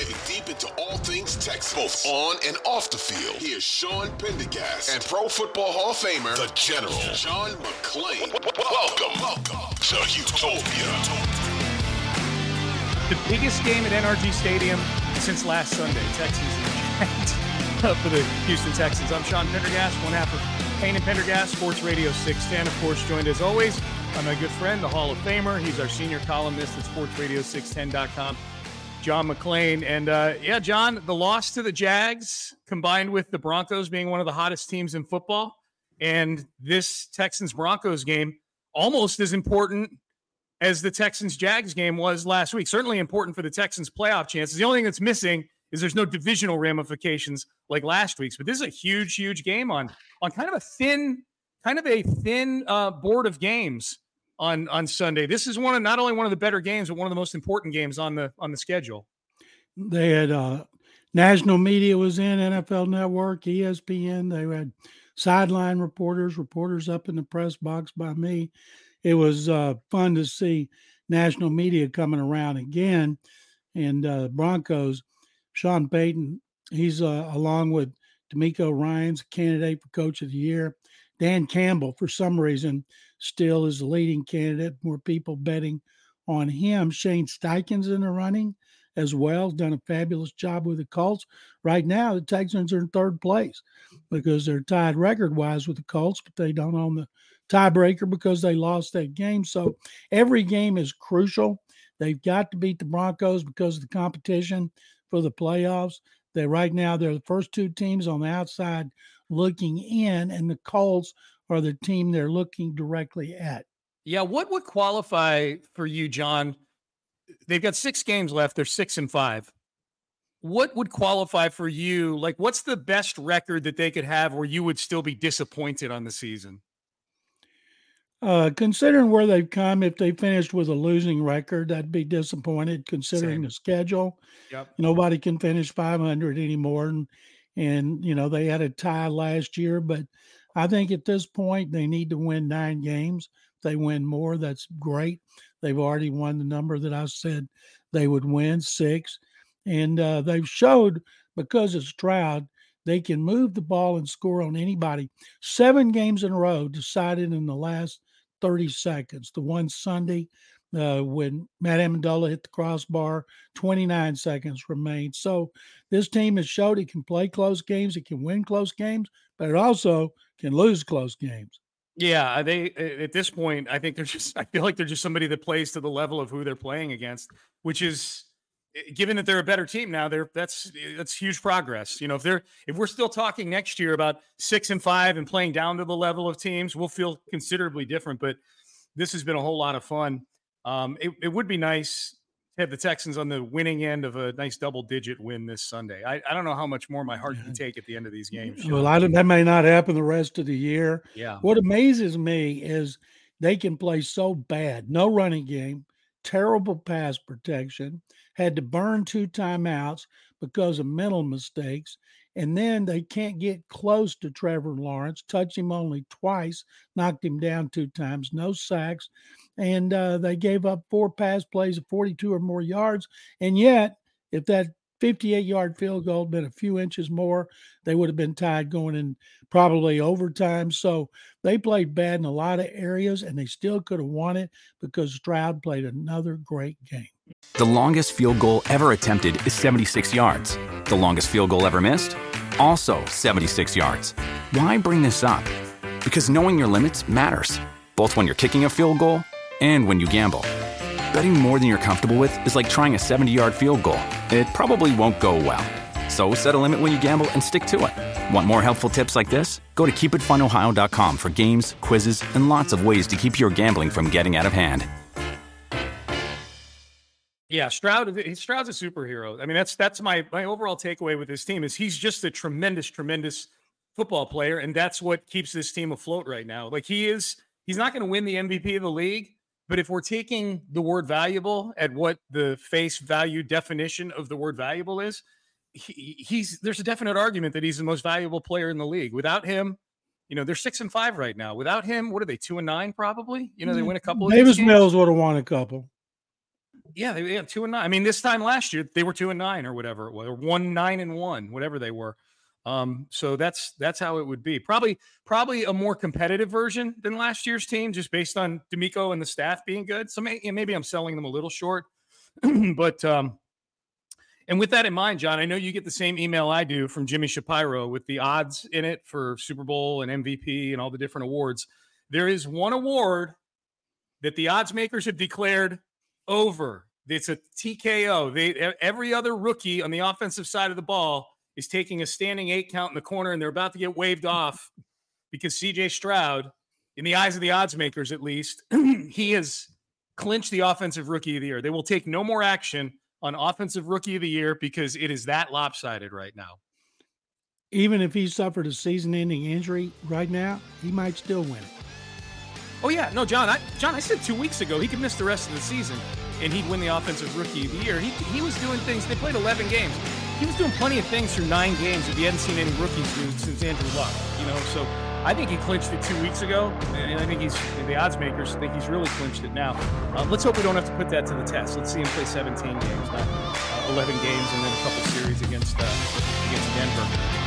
diving deep into all things Texas, both on and off the field. Here's Sean Pendergast and Pro Football Hall of Famer, the General, John McClain. Welcome, welcome to Utopia. The biggest game at NRG Stadium since last Sunday. Texans and for the Houston Texans. I'm Sean Pendergast, one half of Payne and Pendergast, Sports Radio 610. Of course, joined as always by my good friend, the Hall of Famer. He's our senior columnist at sportsradio610.com, John McClain. And uh, yeah, John, the loss to the Jags combined with the Broncos being one of the hottest teams in football, and this Texans Broncos game almost as important as the Texans Jags game was last week. Certainly important for the Texans playoff chances. The only thing that's missing is there's no divisional ramifications like last week's. But this is a huge, huge game on on kind of a thin, kind of a thin uh, board of games on on Sunday. This is one of not only one of the better games, but one of the most important games on the on the schedule. They had uh, national media was in NFL Network, ESPN. They had sideline reporters, reporters up in the press box by me it was uh, fun to see national media coming around again. And uh, Broncos, Sean Payton, he's uh, along with DeMeco Ryans, candidate for Coach of the Year. Dan Campbell, for some reason, still is the leading candidate. More people betting on him. Shane Steichen's in the running as well. Done a fabulous job with the Colts. Right now, the Texans are in third place because they're tied record wise with the Colts, but they don't own the tiebreaker because they lost that game. So every game is crucial. They've got to beat the Broncos because of the competition for the playoffs. They right now they're the first two teams on the outside looking in, and the Colts are the team they're looking directly at. Yeah, what would qualify for you, John? They've got six games left. They're six and five. What would qualify for you? Like, what's the best record that they could have where you would still be disappointed on the season? Uh, considering where they've come, if they finished with a losing record, I'd be disappointed. Considering Same. the schedule, yep. nobody can finish 500 anymore, and and you know they had a tie last year. But I think at this point they need to win nine games. If they win more, that's great. They've already won the number that I said they would win six, and uh, they've showed because it's Stroud they can move the ball and score on anybody. Seven games in a row decided in the last 30 seconds. The one Sunday uh, when Matt Ammendola hit the crossbar, 29 seconds remained. So this team has showed it can play close games, it can win close games, but it also can lose close games. Yeah, they at this point, I think they're just. I feel like they're just somebody that plays to the level of who they're playing against, which is given that they're a better team now, they're that's that's huge progress. You know, if they're if we're still talking next year about six and five and playing down to the level of teams, we'll feel considerably different. But this has been a whole lot of fun. Um, it, it would be nice have the Texans on the winning end of a nice double digit win this Sunday. I, I don't know how much more my heart can take at the end of these mm-hmm. games. Well, I that may not happen the rest of the year. Yeah. What amazes me is they can play so bad, no running game, terrible pass protection, had to burn two timeouts because of mental mistakes. And then they can't get close to Trevor Lawrence, touch him only twice, knocked him down two times, no sacks. And uh, they gave up four pass plays of 42 or more yards. And yet, if that 58 yard field goal had been a few inches more, they would have been tied going in probably overtime. So they played bad in a lot of areas and they still could have won it because Stroud played another great game. The longest field goal ever attempted is 76 yards. The longest field goal ever missed? Also 76 yards. Why bring this up? Because knowing your limits matters, both when you're kicking a field goal and when you gamble. Betting more than you're comfortable with is like trying a 70 yard field goal. It probably won't go well. So set a limit when you gamble and stick to it. Want more helpful tips like this? Go to keepitfunohio.com for games, quizzes, and lots of ways to keep your gambling from getting out of hand. Yeah, Stroud. Stroud's a superhero. I mean, that's that's my my overall takeaway with this team is he's just a tremendous, tremendous football player, and that's what keeps this team afloat right now. Like he is, he's not going to win the MVP of the league, but if we're taking the word valuable at what the face value definition of the word valuable is, he, he's there's a definite argument that he's the most valuable player in the league. Without him, you know, they're six and five right now. Without him, what are they? Two and nine, probably. You know, they mm-hmm. win a couple. Davis Mills would have won a couple. Yeah, they had two and nine. I mean, this time last year they were two and nine or whatever it was, or one nine and one, whatever they were. Um, so that's that's how it would be. Probably probably a more competitive version than last year's team, just based on DeMeco and the staff being good. So may, maybe I'm selling them a little short, but um, and with that in mind, John, I know you get the same email I do from Jimmy Shapiro with the odds in it for Super Bowl and MVP and all the different awards. There is one award that the odds makers have declared over. It's a TKO. They every other rookie on the offensive side of the ball is taking a standing eight count in the corner, and they're about to get waved off because CJ Stroud, in the eyes of the odds makers at least, he has clinched the offensive rookie of the year. They will take no more action on offensive rookie of the year because it is that lopsided right now. Even if he suffered a season-ending injury right now, he might still win it. Oh yeah, no, John. I, John, I said two weeks ago he could miss the rest of the season and he'd win the offensive rookie of the year. He he was doing things. They played 11 games he was doing plenty of things through nine games if you hadn't seen any rookies do since Andrew Luck. You know, so I think he clinched it two weeks ago, and I think he's the odds makers think he's really clinched it now. Uh, let's hope we don't have to put that to the test. Let's see him play 17 games, not uh, 11 games, and then a couple series against uh, against Denver.